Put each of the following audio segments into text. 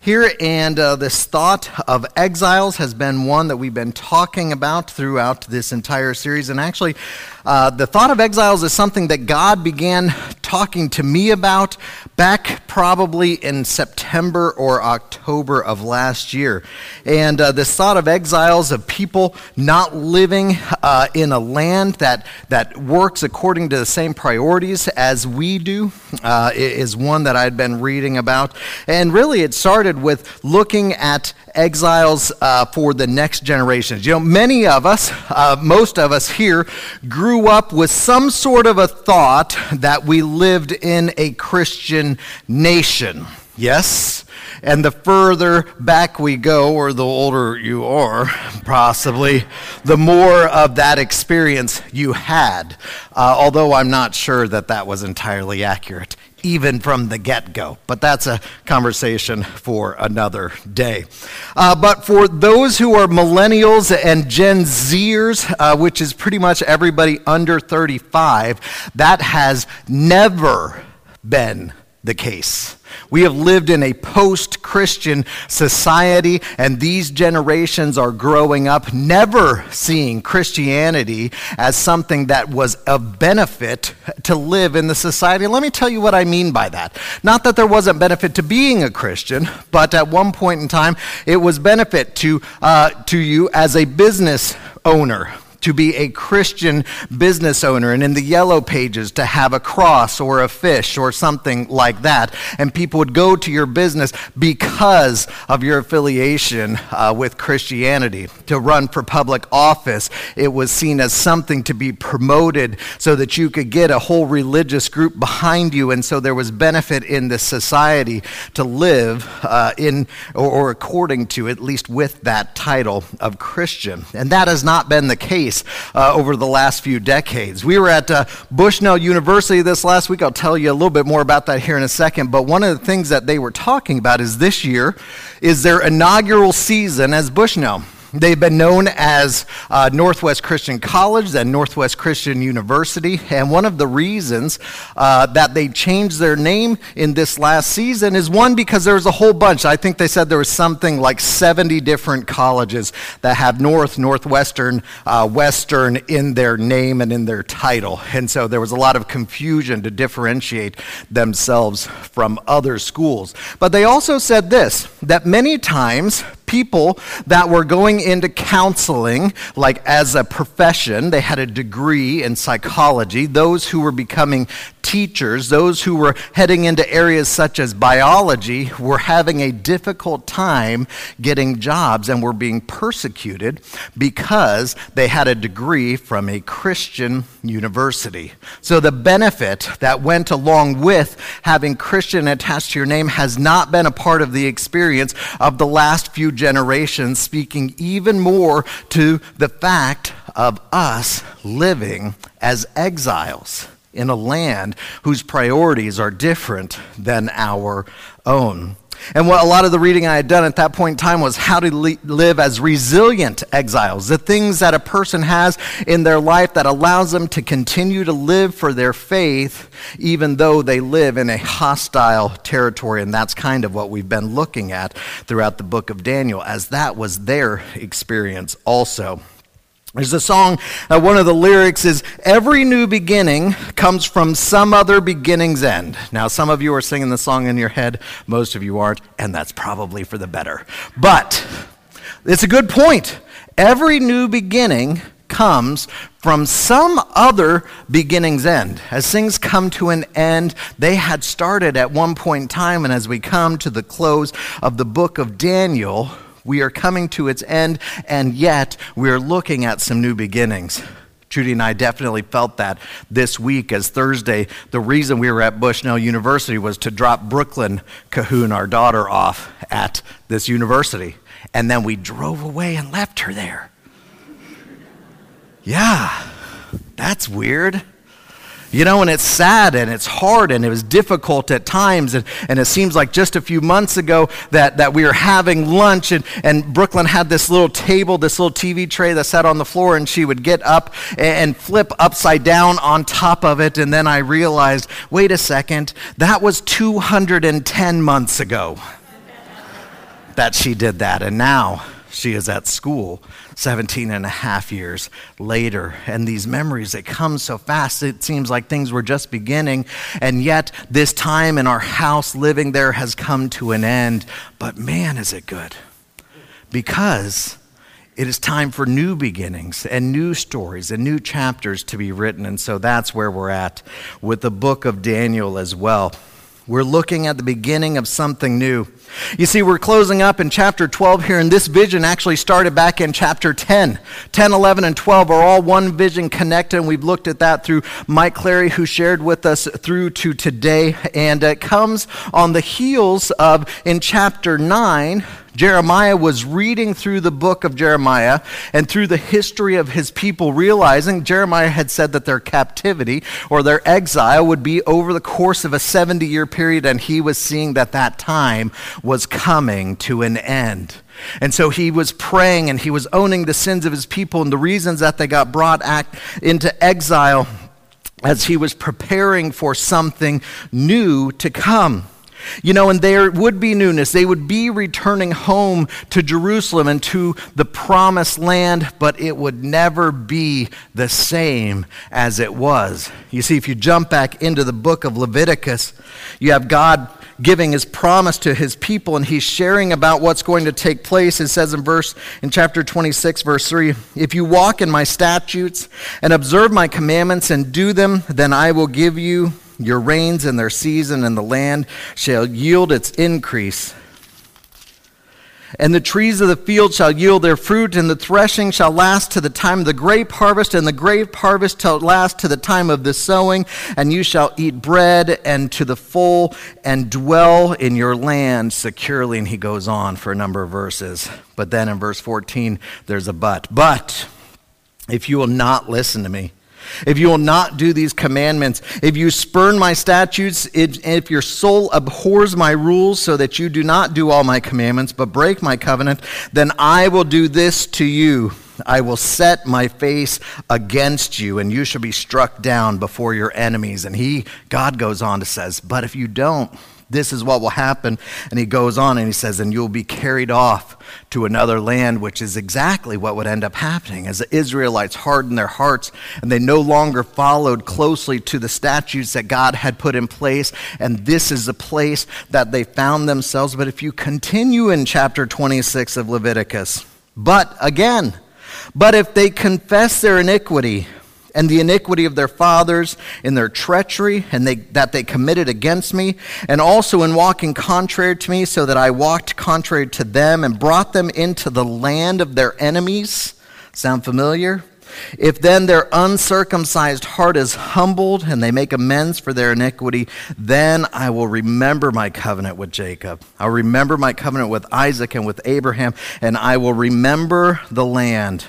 here, and uh, this thought of exiles has been one that we've been talking about throughout this entire series. And actually, uh, the thought of exiles is something that God began talking to me about back probably in September or October of last year. And uh, this thought of exiles, of people not living uh, in a land that, that works according to the same priorities as we do, uh, is one that I'd been reading about. And really, it started with looking at exiles uh, for the next generations. You know, many of us, uh, most of us here, grew up with some sort of a thought that we lived in a Christian nation. Yes? And the further back we go, or the older you are, possibly, the more of that experience you had. Uh, although I'm not sure that that was entirely accurate even from the get go. But that's a conversation for another day. Uh, but for those who are millennials and Gen Zers, uh, which is pretty much everybody under 35, that has never been the case. We have lived in a post Christian society, and these generations are growing up never seeing Christianity as something that was of benefit to live in the society. Let me tell you what I mean by that. Not that there wasn't benefit to being a Christian, but at one point in time, it was benefit to, uh, to you as a business owner to be a Christian business owner, and in the yellow pages to have a cross or a fish or something like that. And people would go to your business because of your affiliation uh, with Christianity. To run for public office, it was seen as something to be promoted so that you could get a whole religious group behind you, and so there was benefit in the society to live uh, in or, or according to, at least with that title of Christian. And that has not been the case uh, over the last few decades. We were at uh, Bushnell University this last week. I'll tell you a little bit more about that here in a second. But one of the things that they were talking about is this year is their inaugural season as Bushnell. They've been known as uh, Northwest Christian College and Northwest Christian University. And one of the reasons uh, that they changed their name in this last season is one, because there's a whole bunch. I think they said there was something like 70 different colleges that have North, Northwestern, uh, Western in their name and in their title. And so there was a lot of confusion to differentiate themselves from other schools. But they also said this that many times people that were going into counseling, like as a profession, they had a degree in psychology, those who were becoming teachers, those who were heading into areas such as biology, were having a difficult time getting jobs and were being persecuted because they had a degree from a Christian university. So the benefit that went along with having Christian attached to your name has not been a part of the experience of the last few generations, speaking even more to the fact of us living as exiles in a land whose priorities are different than our own. And what a lot of the reading I had done at that point in time was how to li- live as resilient exiles, the things that a person has in their life that allows them to continue to live for their faith, even though they live in a hostile territory. And that's kind of what we've been looking at throughout the book of Daniel, as that was their experience also. There's a song, uh, one of the lyrics is, Every new beginning comes from some other beginning's end. Now, some of you are singing the song in your head, most of you aren't, and that's probably for the better. But it's a good point. Every new beginning comes from some other beginning's end. As things come to an end, they had started at one point in time, and as we come to the close of the book of Daniel, we are coming to its end, and yet we are looking at some new beginnings. Trudy and I definitely felt that this week as Thursday. The reason we were at Bushnell University was to drop Brooklyn Cahoon, our daughter, off at this university. And then we drove away and left her there. Yeah, that's weird. You know, and it's sad and it's hard and it was difficult at times. And, and it seems like just a few months ago that, that we were having lunch and, and Brooklyn had this little table, this little TV tray that sat on the floor, and she would get up and, and flip upside down on top of it. And then I realized wait a second, that was 210 months ago. that she did that. And now she is at school 17 and a half years later. And these memories, they come so fast, it seems like things were just beginning. And yet, this time in our house living there has come to an end. But man, is it good. Because it is time for new beginnings and new stories and new chapters to be written. And so that's where we're at with the book of Daniel as well. We're looking at the beginning of something new. You see, we're closing up in chapter 12 here, and this vision actually started back in chapter 10. 10, 11, and 12 are all one vision connected, and we've looked at that through Mike Clary, who shared with us through to today. And it comes on the heels of, in chapter 9, Jeremiah was reading through the book of Jeremiah and through the history of his people, realizing Jeremiah had said that their captivity or their exile would be over the course of a 70 year period, and he was seeing that that time was coming to an end. And so he was praying and he was owning the sins of his people and the reasons that they got brought into exile as he was preparing for something new to come. You know, and there would be newness. They would be returning home to Jerusalem and to the promised land, but it would never be the same as it was. You see, if you jump back into the book of Leviticus, you have God giving his promise to his people and he's sharing about what's going to take place. It says in verse in chapter 26 verse 3, if you walk in my statutes and observe my commandments and do them, then I will give you your rains and their season, and the land shall yield its increase. And the trees of the field shall yield their fruit, and the threshing shall last to the time of the grape harvest, and the grape harvest shall last to the time of the sowing. And you shall eat bread and to the full, and dwell in your land securely. And he goes on for a number of verses. But then in verse 14, there's a but. But if you will not listen to me, if you will not do these commandments, if you spurn my statutes, if, if, your soul abhors my rules so that you do not do all my commandments but break my covenant, then I will do this to you. I will set my face against you, and you shall be struck down before your enemies. And he, God goes on to says, but if you don't, this is what will happen. And he goes on and he says, And you'll be carried off to another land, which is exactly what would end up happening as the Israelites hardened their hearts and they no longer followed closely to the statutes that God had put in place. And this is the place that they found themselves. But if you continue in chapter 26 of Leviticus, but again, but if they confess their iniquity, and the iniquity of their fathers in their treachery and they, that they committed against me, and also in walking contrary to me, so that I walked contrary to them and brought them into the land of their enemies. Sound familiar? If then their uncircumcised heart is humbled and they make amends for their iniquity, then I will remember my covenant with Jacob. I'll remember my covenant with Isaac and with Abraham, and I will remember the land.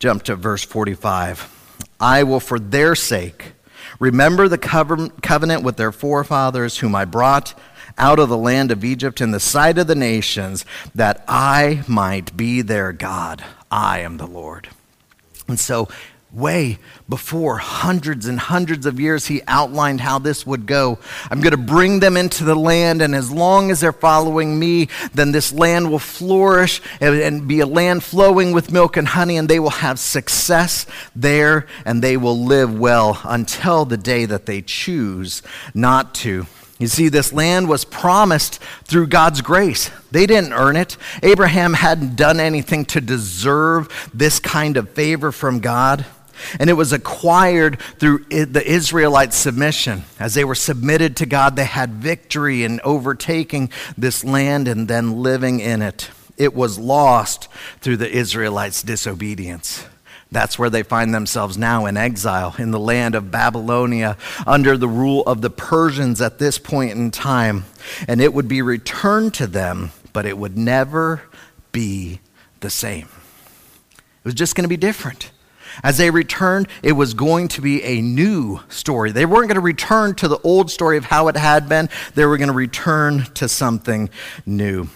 Jump to verse 45. I will, for their sake, remember the covenant with their forefathers, whom I brought out of the land of Egypt in the sight of the nations, that I might be their God. I am the Lord. And so way before hundreds and hundreds of years he outlined how this would go i'm going to bring them into the land and as long as they're following me then this land will flourish and, and, be a land flowing with milk and honey and they will have success there and they will live well until the day that they choose not to you see, this land was promised through God's grace. They didn't earn it. Abraham hadn't done anything to deserve this kind of favor from God. And it was acquired through the Israelite submission. As they were submitted to God, they had victory in overtaking this land and then living in it. It was lost through the Israelites' disobedience. That's where they find themselves now in exile in the land of Babylonia under the rule of the Persians at this point in time. And it would be returned to them, but it would never be the same. It was just going to be different. As they returned, it was going to be a new story. They weren't going to return to the old story of how it had been, they were going to return to something new.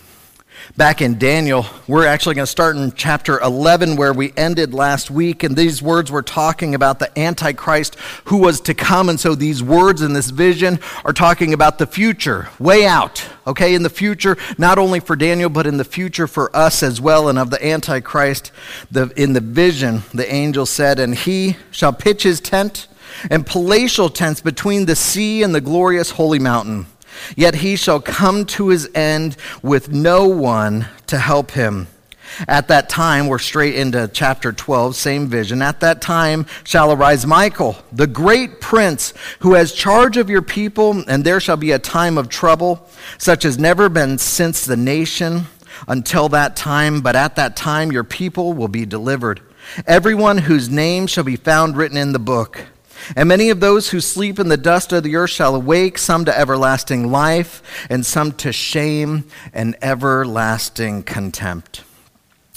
Back in Daniel. We're actually going to start in chapter 11 where we ended last week. And these words were talking about the Antichrist who was to come. And so these words in this vision are talking about the future, way out, okay, in the future, not only for Daniel, but in the future for us as well. And of the Antichrist, the, in the vision, the angel said, And he shall pitch his tent and palatial tents between the sea and the glorious holy mountain. Yet he shall come to his end with no one to help him. At that time, we're straight into chapter 12, same vision. At that time shall arise Michael, the great prince, who has charge of your people, and there shall be a time of trouble, such as never been since the nation until that time. But at that time, your people will be delivered. Everyone whose name shall be found written in the book. And many of those who sleep in the dust of the earth shall awake, some to everlasting life, and some to shame and everlasting contempt.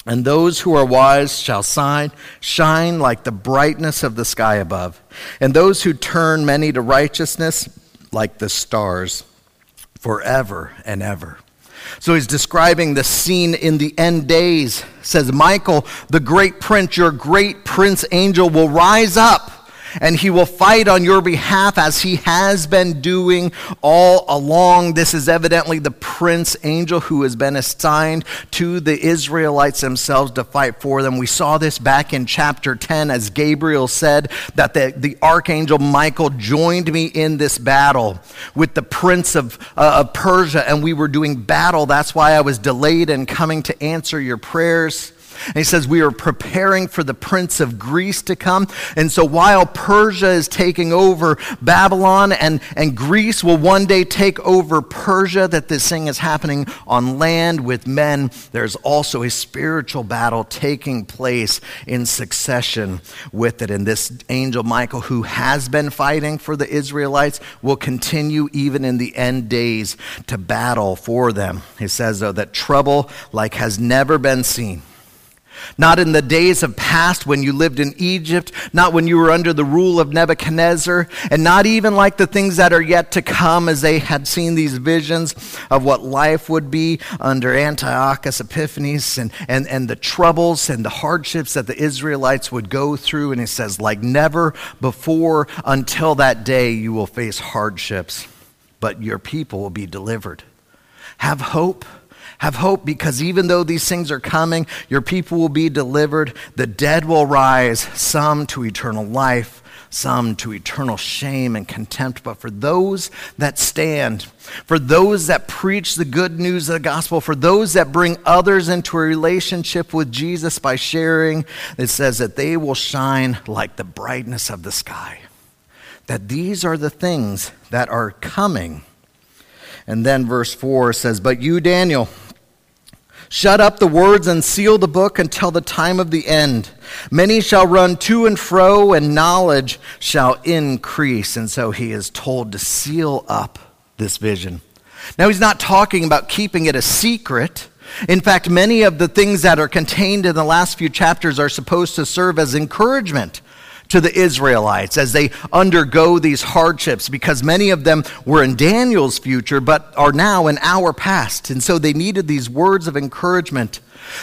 And those who are wise shall shine, shine like the brightness of the sky above. And those who turn many to righteousness like the stars forever and ever. So he's describing the scene in the end days. Says, Michael, the great prince, your great prince angel, will rise up and he will fight on your behalf as he has been doing all along. This is evidently the prince angel who has been assigned to the Israelites themselves to fight for them. We saw this back in chapter 10 as Gabriel said that the, the archangel Michael joined me in this battle with the prince of, uh, of Persia, and we were doing battle. That's why I was delayed in coming to answer your prayers. And he says, We are preparing for the prince of Greece to come. And so while Persia is taking over Babylon and, and Greece will one day take over Persia, that this thing is happening on land with men, there's also a spiritual battle taking place in succession with it. And this angel Michael, who has been fighting for the Israelites, will continue even in the end days to battle for them. He says, though, that trouble like has never been seen not in the days of past when you lived in Egypt, not when you were under the rule of Nebuchadnezzar, and not even like the things that are yet to come as they had seen these visions of what life would be under Antiochus Epiphanes and, and, and the troubles and the hardships that the Israelites would go through. And he says, like never before until that day, you will face hardships, but your people will be delivered. Have hope have hope because even though these things are coming, your people will be delivered. The dead will rise, some to eternal life, some to eternal shame and contempt. But for those that stand, for those that preach the good news of the gospel, for those that bring others into a relationship with Jesus by sharing, it says that they will shine like the brightness of the sky. That these are the things that are coming. And then verse 4 says, But you, Daniel, Shut up the words and seal the book until the time of the end. Many shall run to and fro, and knowledge shall increase. And so he is told to seal up this vision. Now, he's not talking about keeping it a secret. In fact, many of the things that are contained in the last few chapters are supposed to serve as encouragement to the Israelites as they undergo these hardships because many of them were in Daniel's future but are now in our past. And so they needed these words of encouragement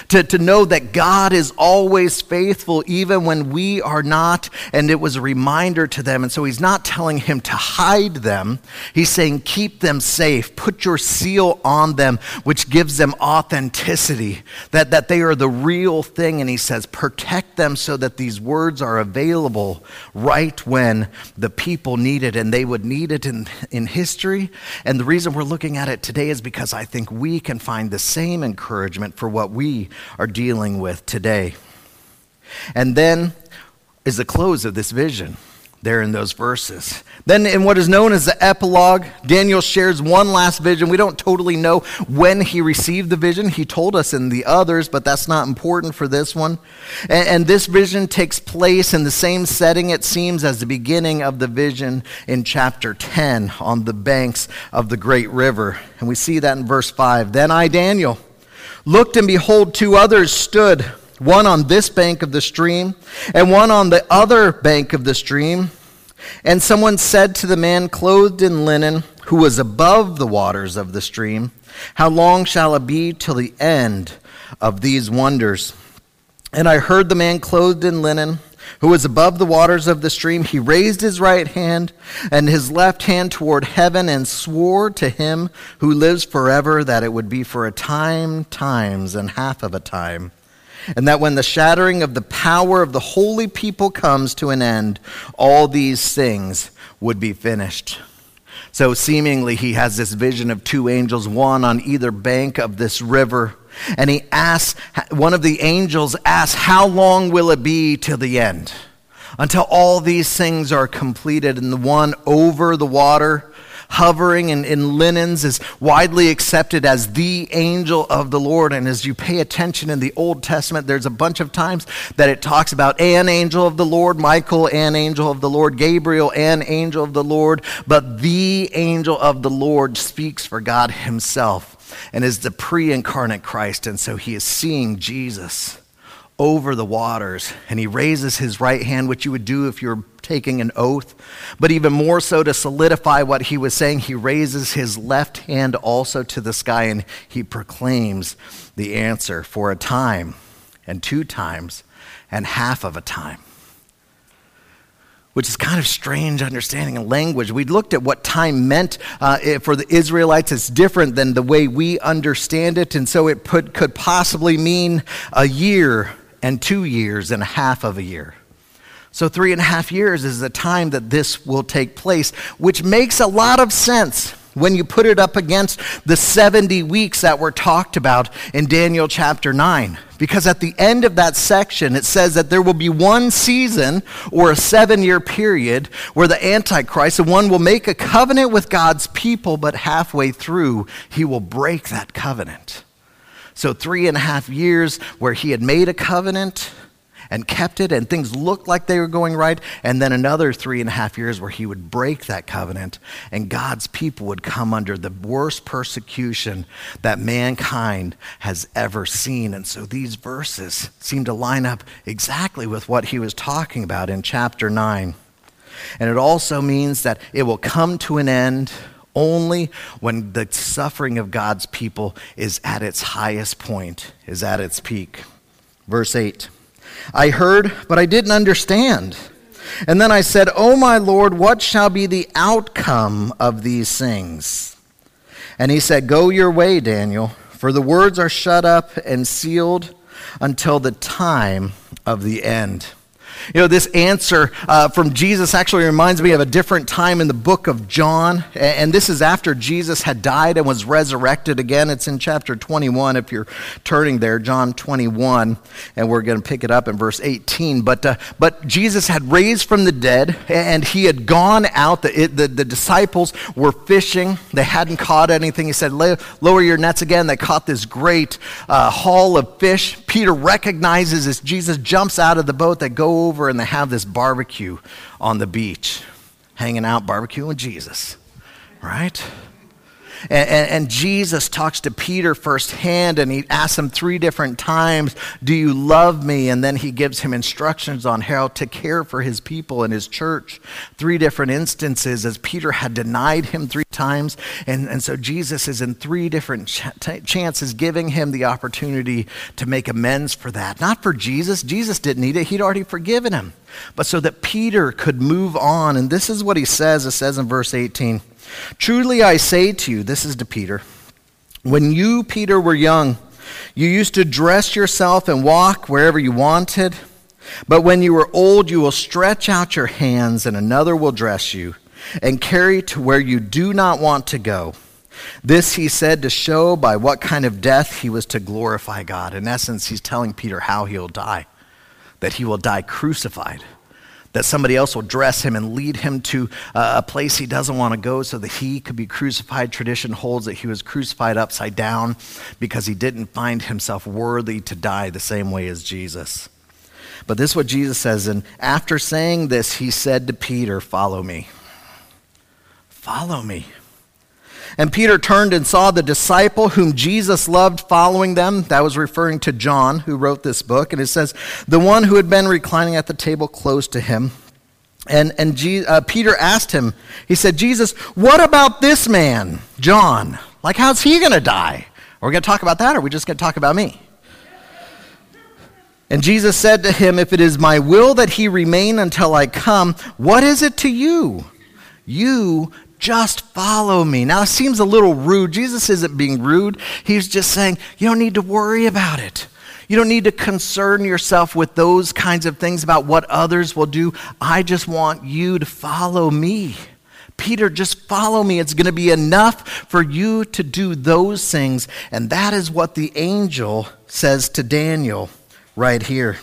to, to know that God is always faithful even when we are not. And it was a reminder to them. And so he's not telling him to hide them. He's saying, keep them safe. Put your seal on them, which gives them authenticity, that, that they are the real thing. And he says, protect them so that these words are available right when the people need it. And they would need it in, in history. And the reason we're looking at it today is because I think we can find the same encouragement for what we are dealing with today. And then is the close of this vision there in those verses. Then, in what is known as the epilogue, Daniel shares one last vision. We don't totally know when he received the vision. He told us in the others, but that's not important for this one. And, and, this vision takes place in the same setting, it seems, as the beginning of the vision in chapter 10 on the banks of the great river. And we see that in verse 5. Then I, Daniel, looked, and behold, two others stood, one on this bank of the stream, and one on the other bank of the stream. And someone said to the man clothed in linen, who was above the waters of the stream, how long shall it be till the end of these wonders? And I heard the man clothed in linen, who was above the waters of the stream. He raised his right hand and his left hand toward heaven and swore to him who lives forever that it would be for a time, times, and half of a time. And that when the shattering of the power of the holy people comes to an end, all these things would be finished. So, seemingly, he has this vision of two angels, one on either bank of this river. And he asks, one of the angels asks, How long will it be till the end? Until all these things are completed. And the one over the water hovering in, in linens is widely accepted as the angel of the Lord. And as you pay attention in the Old Testament, there's a bunch of times that it talks about an angel of the Lord, Michael, an angel of the Lord, Gabriel, an angel of the Lord. But the angel of the Lord speaks for God himself and is the pre incarnate Christ. And so he is seeing Jesus over the waters, and he raises his right hand, which you would do if you're taking an oath. But even more so, to solidify what he was saying, he raises his left hand also to the sky, and he proclaims the answer for a time, and two times, and half of a time. Which is kind of strange understanding of language. We looked at what time meant uh, for the Israelites. It's different than the way we understand it, and so it put, could possibly mean a year, and two years and a half of a year. So, three and a half years is the time that this will take place, which makes a lot of sense when you put it up against the 70 weeks that were talked about in Daniel chapter 9. Because at the end of that section, it says that there will be one season or a seven year period where the Antichrist, the one will make a covenant with God's people, but halfway through, he will break that covenant. So, three and a half years where he had made a covenant and kept it, and things looked like they were going right, and then another three and a half years where he would break that covenant, and God's people would come under the worst persecution that mankind has ever seen. And so these verses seem to line up exactly with what he was talking about in chapter 9. And it also means that it will come to an end only when the suffering of God's people is at its highest point, is at its peak. Verse 8 I heard, but I didn't understand. And then I said, Oh, my Lord, what shall be the outcome of these things? And he said, Go your way, Daniel, for the words are shut up and sealed until the time of the end. You know, this answer uh, from Jesus actually reminds me of a different time in the book of John. And this is after Jesus had died and was resurrected again. It's in chapter 21, if you're turning there, John 21. And we're going to pick it up in verse 18. But, uh, but Jesus had raised from the dead, and he had gone out. The, it, the, the disciples were fishing, they hadn't caught anything. He said, Lower your nets again. They caught this great uh, haul of fish. Peter recognizes as Jesus jumps out of the boat, they go over and they have this barbecue on the beach, hanging out, barbecuing Jesus, right? And, and, and, Jesus talks to Peter firsthand, and he asks him three different times, Do you love me? And then he gives him instructions on how to care for his people and his church. Three different instances as Peter had denied him three times. And, and so Jesus is in three different ch- chances giving him the opportunity to make amends for that. Not for Jesus, Jesus didn't need it, he'd already forgiven him. But so that Peter could move on. And this is what he says it says in verse 18. Truly I say to you, this is to Peter, when you, Peter, were young, you used to dress yourself and walk wherever you wanted. But when you are old, you will stretch out your hands, and another will dress you and carry to where you do not want to go. This he said to show by what kind of death he was to glorify God. In essence, he's telling Peter how he'll die, that he will die crucified that somebody else will dress him and lead him to uh, a place he doesn't want to go so that he could be crucified. Tradition holds that he was crucified upside down because he didn't find himself worthy to die the same way as Jesus. But this is what Jesus says. And after saying this, he said to Peter, Follow me. Follow me. And Peter turned and saw the disciple whom Jesus loved following them. That was referring to John, who wrote this book. And it says, the one who had been reclining at the table close to him. And, and Je- uh, Peter asked him, he said, Jesus, what about this man, John? Like, how's he going to die? Are we going to talk about that, or are we just going to talk about me? And Jesus said to him, If it is my will that he remain until I come, what is it to you? You just follow me. Now, it seems a little rude. Jesus isn't being rude. He's just saying, You don't need to worry about it. You don't need to concern yourself with those kinds of things about what others will do. I just want you to follow me. Peter, just follow me. It's going to be enough for you to do those things. And that is what the angel says to Daniel right here.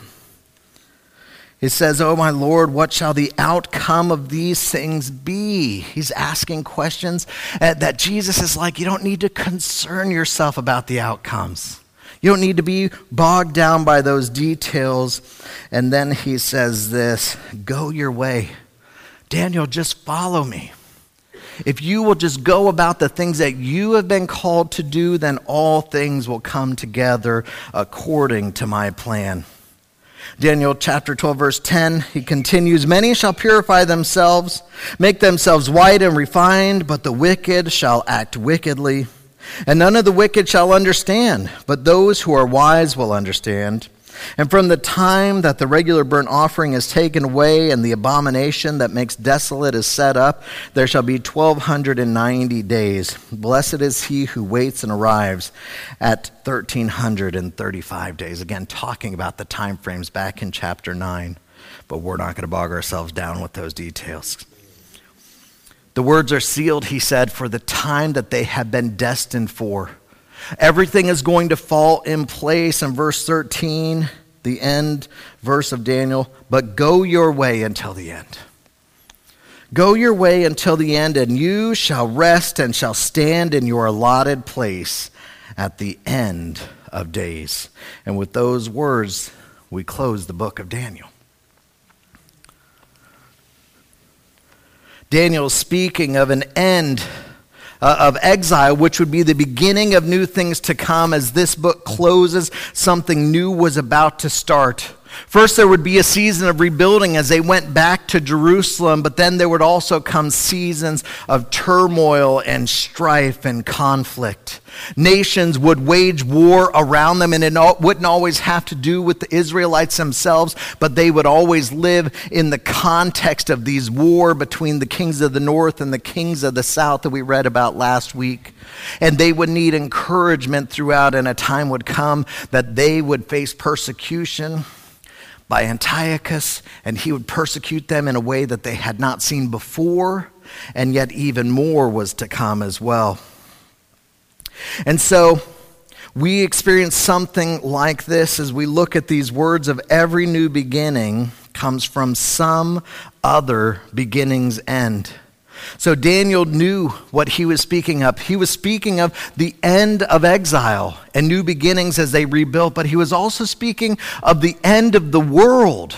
It says, Oh, my Lord, what shall the outcome of these things be? He's asking questions uh, that Jesus is like, You don't need to concern yourself about the outcomes. You don't need to be bogged down by those details. And then he says this Go your way. Daniel, just follow me. If you will just go about the things that you have been called to do, then all things will come together according to my plan. Daniel chapter 12, verse 10, he continues Many shall purify themselves, make themselves white and refined, but the wicked shall act wickedly. And none of the wicked shall understand, but those who are wise will understand. And from the time that the regular burnt offering is taken away and the abomination that makes desolate is set up, there shall be 1290 days. Blessed is he who waits and arrives at 1335 days. Again, talking about the time frames back in chapter 9, but we're not going to bog ourselves down with those details. The words are sealed, he said, for the time that they have been destined for. Everything is going to fall in place. In verse 13, the end verse of Daniel, but go your way until the end. Go your way until the end, and you shall rest and shall stand in your allotted place at the end of days. And with those words, we close the book of Daniel. Daniel speaking of an end uh, of exile, which would be the beginning of new things to come. As this book closes, something new was about to start. First, there would be a season of rebuilding as they went back to Jerusalem, but then there would also come seasons of turmoil and strife and conflict. Nations would wage war around them, and it wouldn't always have to do with the Israelites themselves, but they would always live in the context of these war between the kings of the north and the kings of the south that we read about last week. And they would need encouragement throughout, and a time would come that they would face persecution by Antiochus, and he would persecute them in a way that they had not seen before, and yet even more was to come as well. And so we experience something like this as we look at these words of every new beginning comes from some other beginning's end. So Daniel knew what he was speaking of. He was speaking of the end of exile and new beginnings as they rebuilt, but he was also speaking of the end of the world,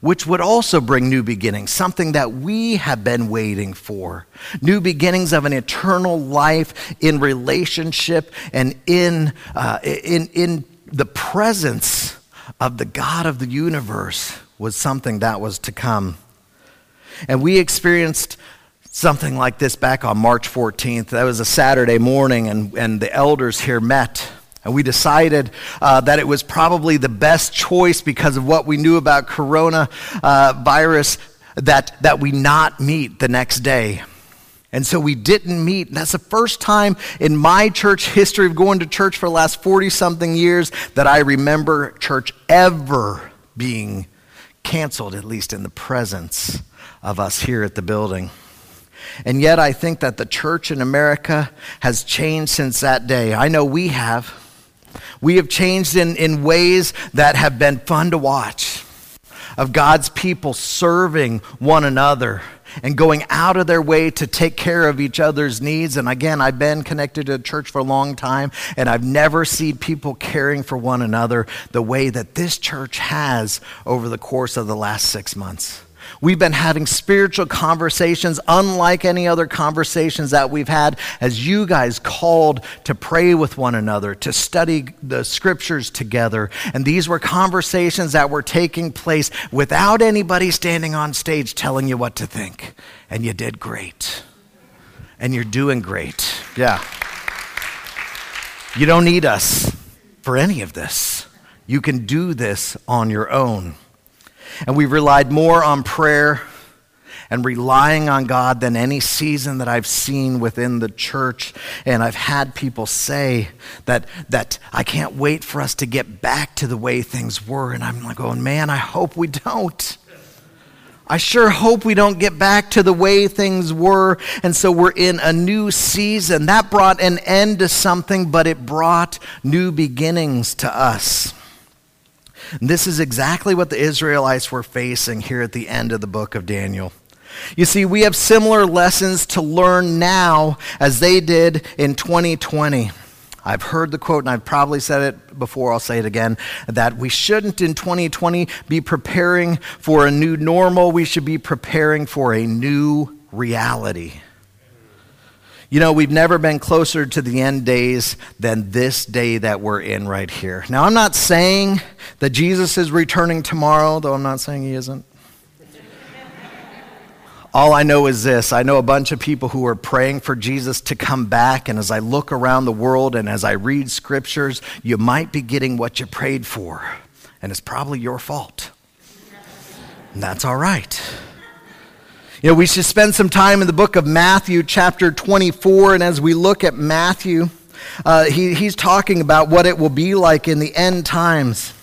which would also bring new beginnings, something that we have been waiting for. New beginnings of an eternal life in relationship and in, uh, in, in the presence of the God of the universe was something that was to come. And we experienced something like this back on March 14th. That was a Saturday morning, and, and the elders here met. And we decided uh, that it was probably the best choice because of what we knew about coronavirus uh, that, that we not meet the next day. And so we didn't meet. And that's the first time in my church history of going to church for the last 40 something years that I remember church ever being canceled, at least in the presence of us here at the building. And yet, I think that the church in America has changed since that day. I know we have. We have changed in, in ways that have been fun to watch of God's people serving one another and going out of their way to take care of each other's needs. And again, I've been connected to a church for a long time, and I've never seen people caring for one another the way that this church has over the course of the last six months. We've been having spiritual conversations unlike any other conversations that we've had as you guys called to pray with one another, to study the scriptures together. And these were conversations that were taking place without anybody standing on stage telling you what to think. And you did great. And you're doing great. Yeah. You don't need us for any of this. You can do this on your own. And we relied more on prayer and relying on God than any season that I've seen within the church. And I've had people say that, that I can't wait for us to get back to the way things were. And I'm like, going, man, I hope we don't. I sure hope we don't get back to the way things were. And so we're in a new season. That brought an end to something, but it brought new beginnings to us. This is exactly what the Israelites were facing here at the end of the book of Daniel. You see, we have similar lessons to learn now as they did in 2020. I've heard the quote, and I've probably said it before, I'll say it again, that we shouldn't in 2020 be preparing for a new normal. We should be preparing for a new reality. You know, we've never been closer to the end days than this day that we're in right here. Now, I'm not saying that Jesus is returning tomorrow, though I'm not saying he isn't. All I know is this I know a bunch of people who are praying for Jesus to come back, and as I look around the world and as I read scriptures, you might be getting what you prayed for, and it's probably your fault. And that's all right. You know, we should spend some time in the book of Matthew, chapter 24, and as we look at Matthew, uh, he, he's talking about what it will be like in the end times.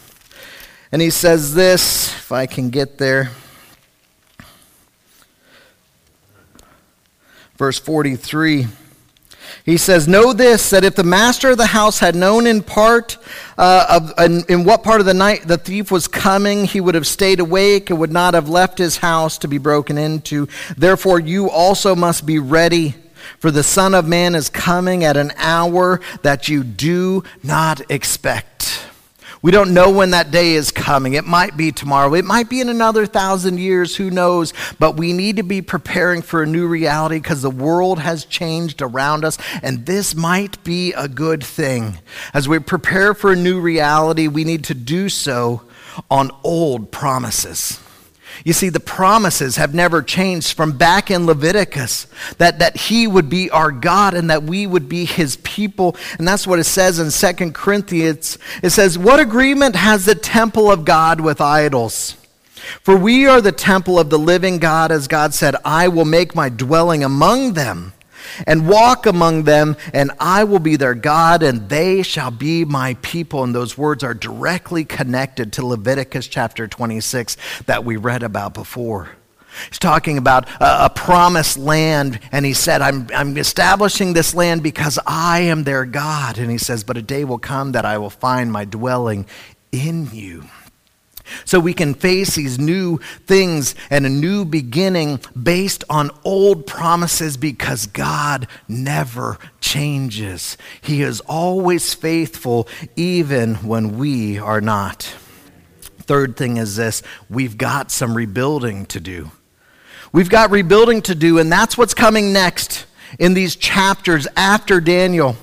And he says this, if I can get there. Verse 43. He says, Know this, that if the master of the house had known in part, uh, of, in, in what part of the night the thief was coming, he would have stayed awake and would not have left his house to be broken into. Therefore, you also must be ready, for the Son of Man is coming at an hour that you do not expect. We don't know when that day is coming. It might be tomorrow. It might be in another thousand years. Who knows? But we need to be preparing for a new reality because the world has changed around us, and this might be a good thing. As we prepare for a new reality, we need to do so on old promises. You see, the promises have never changed from back in Leviticus that, that he would be our God and that we would be his people. And that's what it says in Second Corinthians. It says, What agreement has the temple of God with idols? For we are the temple of the living God, as God said, I will make my dwelling among them and walk among them, and I will be their God, and they shall be my people. And those words are directly connected to Leviticus chapter 26 that we read about before. He's talking about a, a, promised land, and he said, I'm, I'm establishing this land because I am their God. And he says, But a day will come that I will find my dwelling in you. So we can face these new things and a new beginning based on old promises because God never changes. He is always faithful even when we are not. Third thing is this we've got some rebuilding to do. We've got rebuilding to do, and that's what's coming next in these chapters after Daniel.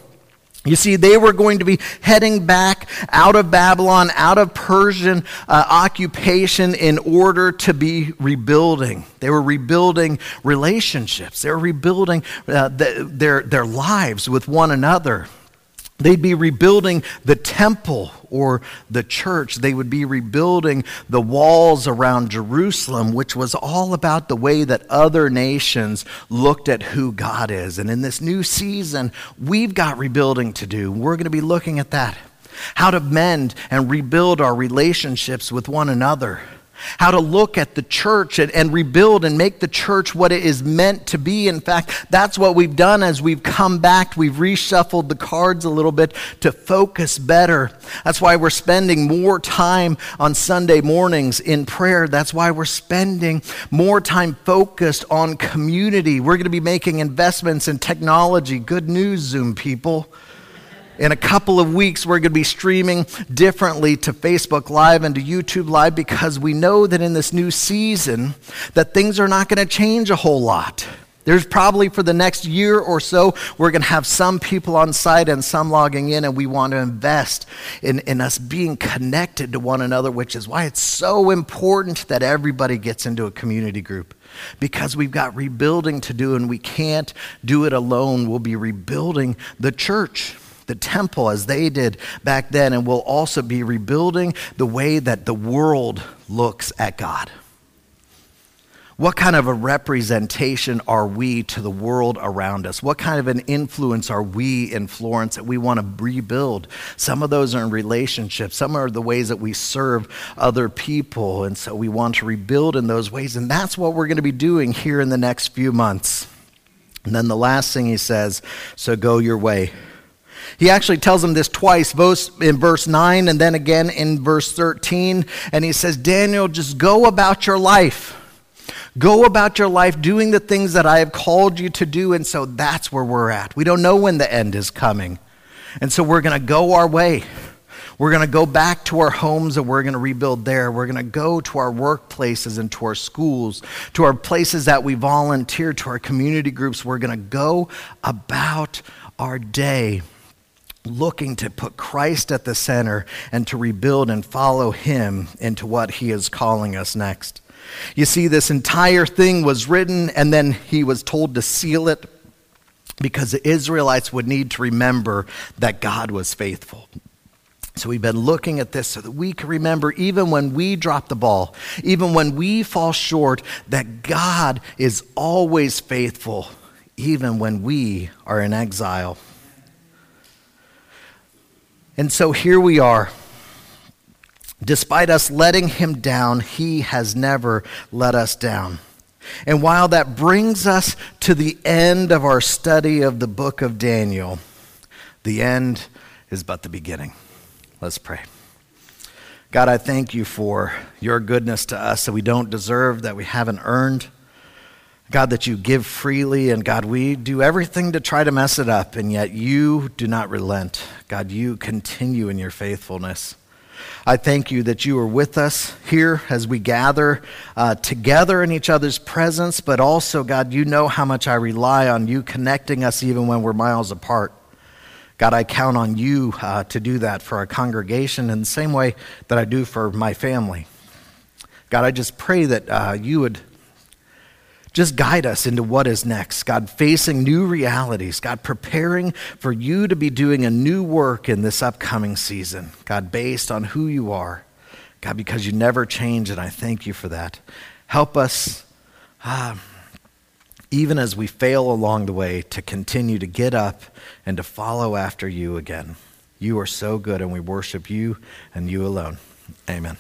You see, they were going to be heading back out of Babylon, out of Persian uh, occupation in order to be rebuilding. They were rebuilding relationships, they were rebuilding uh, the, their, their lives with one another. They'd be rebuilding the temple or the church. They would be rebuilding the walls around Jerusalem, which was all about the way that other nations looked at who God is. And in this new season, we've got rebuilding to do. We're going to be looking at that how to mend and rebuild our relationships with one another how to look at the church and, and, rebuild and make the church what it is meant to be. In fact, that's what we've done as we've come back. We've reshuffled the cards a little bit to focus better. That's why we're spending more time on Sunday mornings in prayer. That's why we're spending more time focused on community. We're going to be making investments in technology. Good news, Zoom people. In a couple of weeks, we're going to be streaming differently to Facebook Live and to YouTube Live because we know that in this new season that things are not going to change a whole lot. There's probably for the next year or so, we're going to have some people on site and some logging in, and we want to invest in, in us being connected to one another, which is why it's so important that everybody gets into a community group. Because we've got rebuilding to do, and we can't do it alone. We'll be rebuilding the church the temple as they did back then, and we'll also be rebuilding the way that the world looks at God. What kind of a representation are we to the world around us? What kind of an influence are we in Florence that we want to rebuild? Some of those are in relationships, some are the ways that we serve other people, and so we want to rebuild in those ways. And that's what we're going to be doing here in the next few months. And then the last thing he says so go your way. He actually tells them this twice, both in verse 9 and then again in verse 13. And he says, Daniel, just go about your life. Go about your life doing the things that I have called you to do. And so that's where we're at. We don't know when the end is coming. And so we're going to go our way. We're going to go back to our homes and we're going to rebuild there. We're going to go to our workplaces and to our schools, to our places that we volunteer, to our community groups. We're going to go about our day looking to put Christ at the center and to rebuild and follow him into what he is calling us next. You see, this entire thing was written, and then he was told to seal it because the Israelites would need to remember that God was faithful. So we've been looking at this so that we can remember, even when we drop the ball, even when we fall short, that God is always faithful, even when we are in exile. And so here we are. Despite us letting him down, he has never let us down. And while that brings us to the end of our study of the book of Daniel, the end is but the beginning. Let's pray. God, I thank you for your goodness to us that we don't deserve, that we haven't earned. God, that you give freely, and God, we do everything to try to mess it up, and yet you do not relent. God, you continue in your faithfulness. I thank you that you are with us here as we gather uh, together in each other's presence, but also, God, you know how much I rely on you connecting us even when we're miles apart. God, I count on you uh, to do that for our congregation in the same way that I do for my family. God, I just pray that uh, you would just guide us into what is next. God, facing new realities. God, preparing for you to be doing a new work in this upcoming season. God, based on who you are. God, because you never change, and I thank you for that. Help us, uh, even as we fail along the way, to continue to get up and to follow after you again. You are so good, and we worship you and you alone. Amen.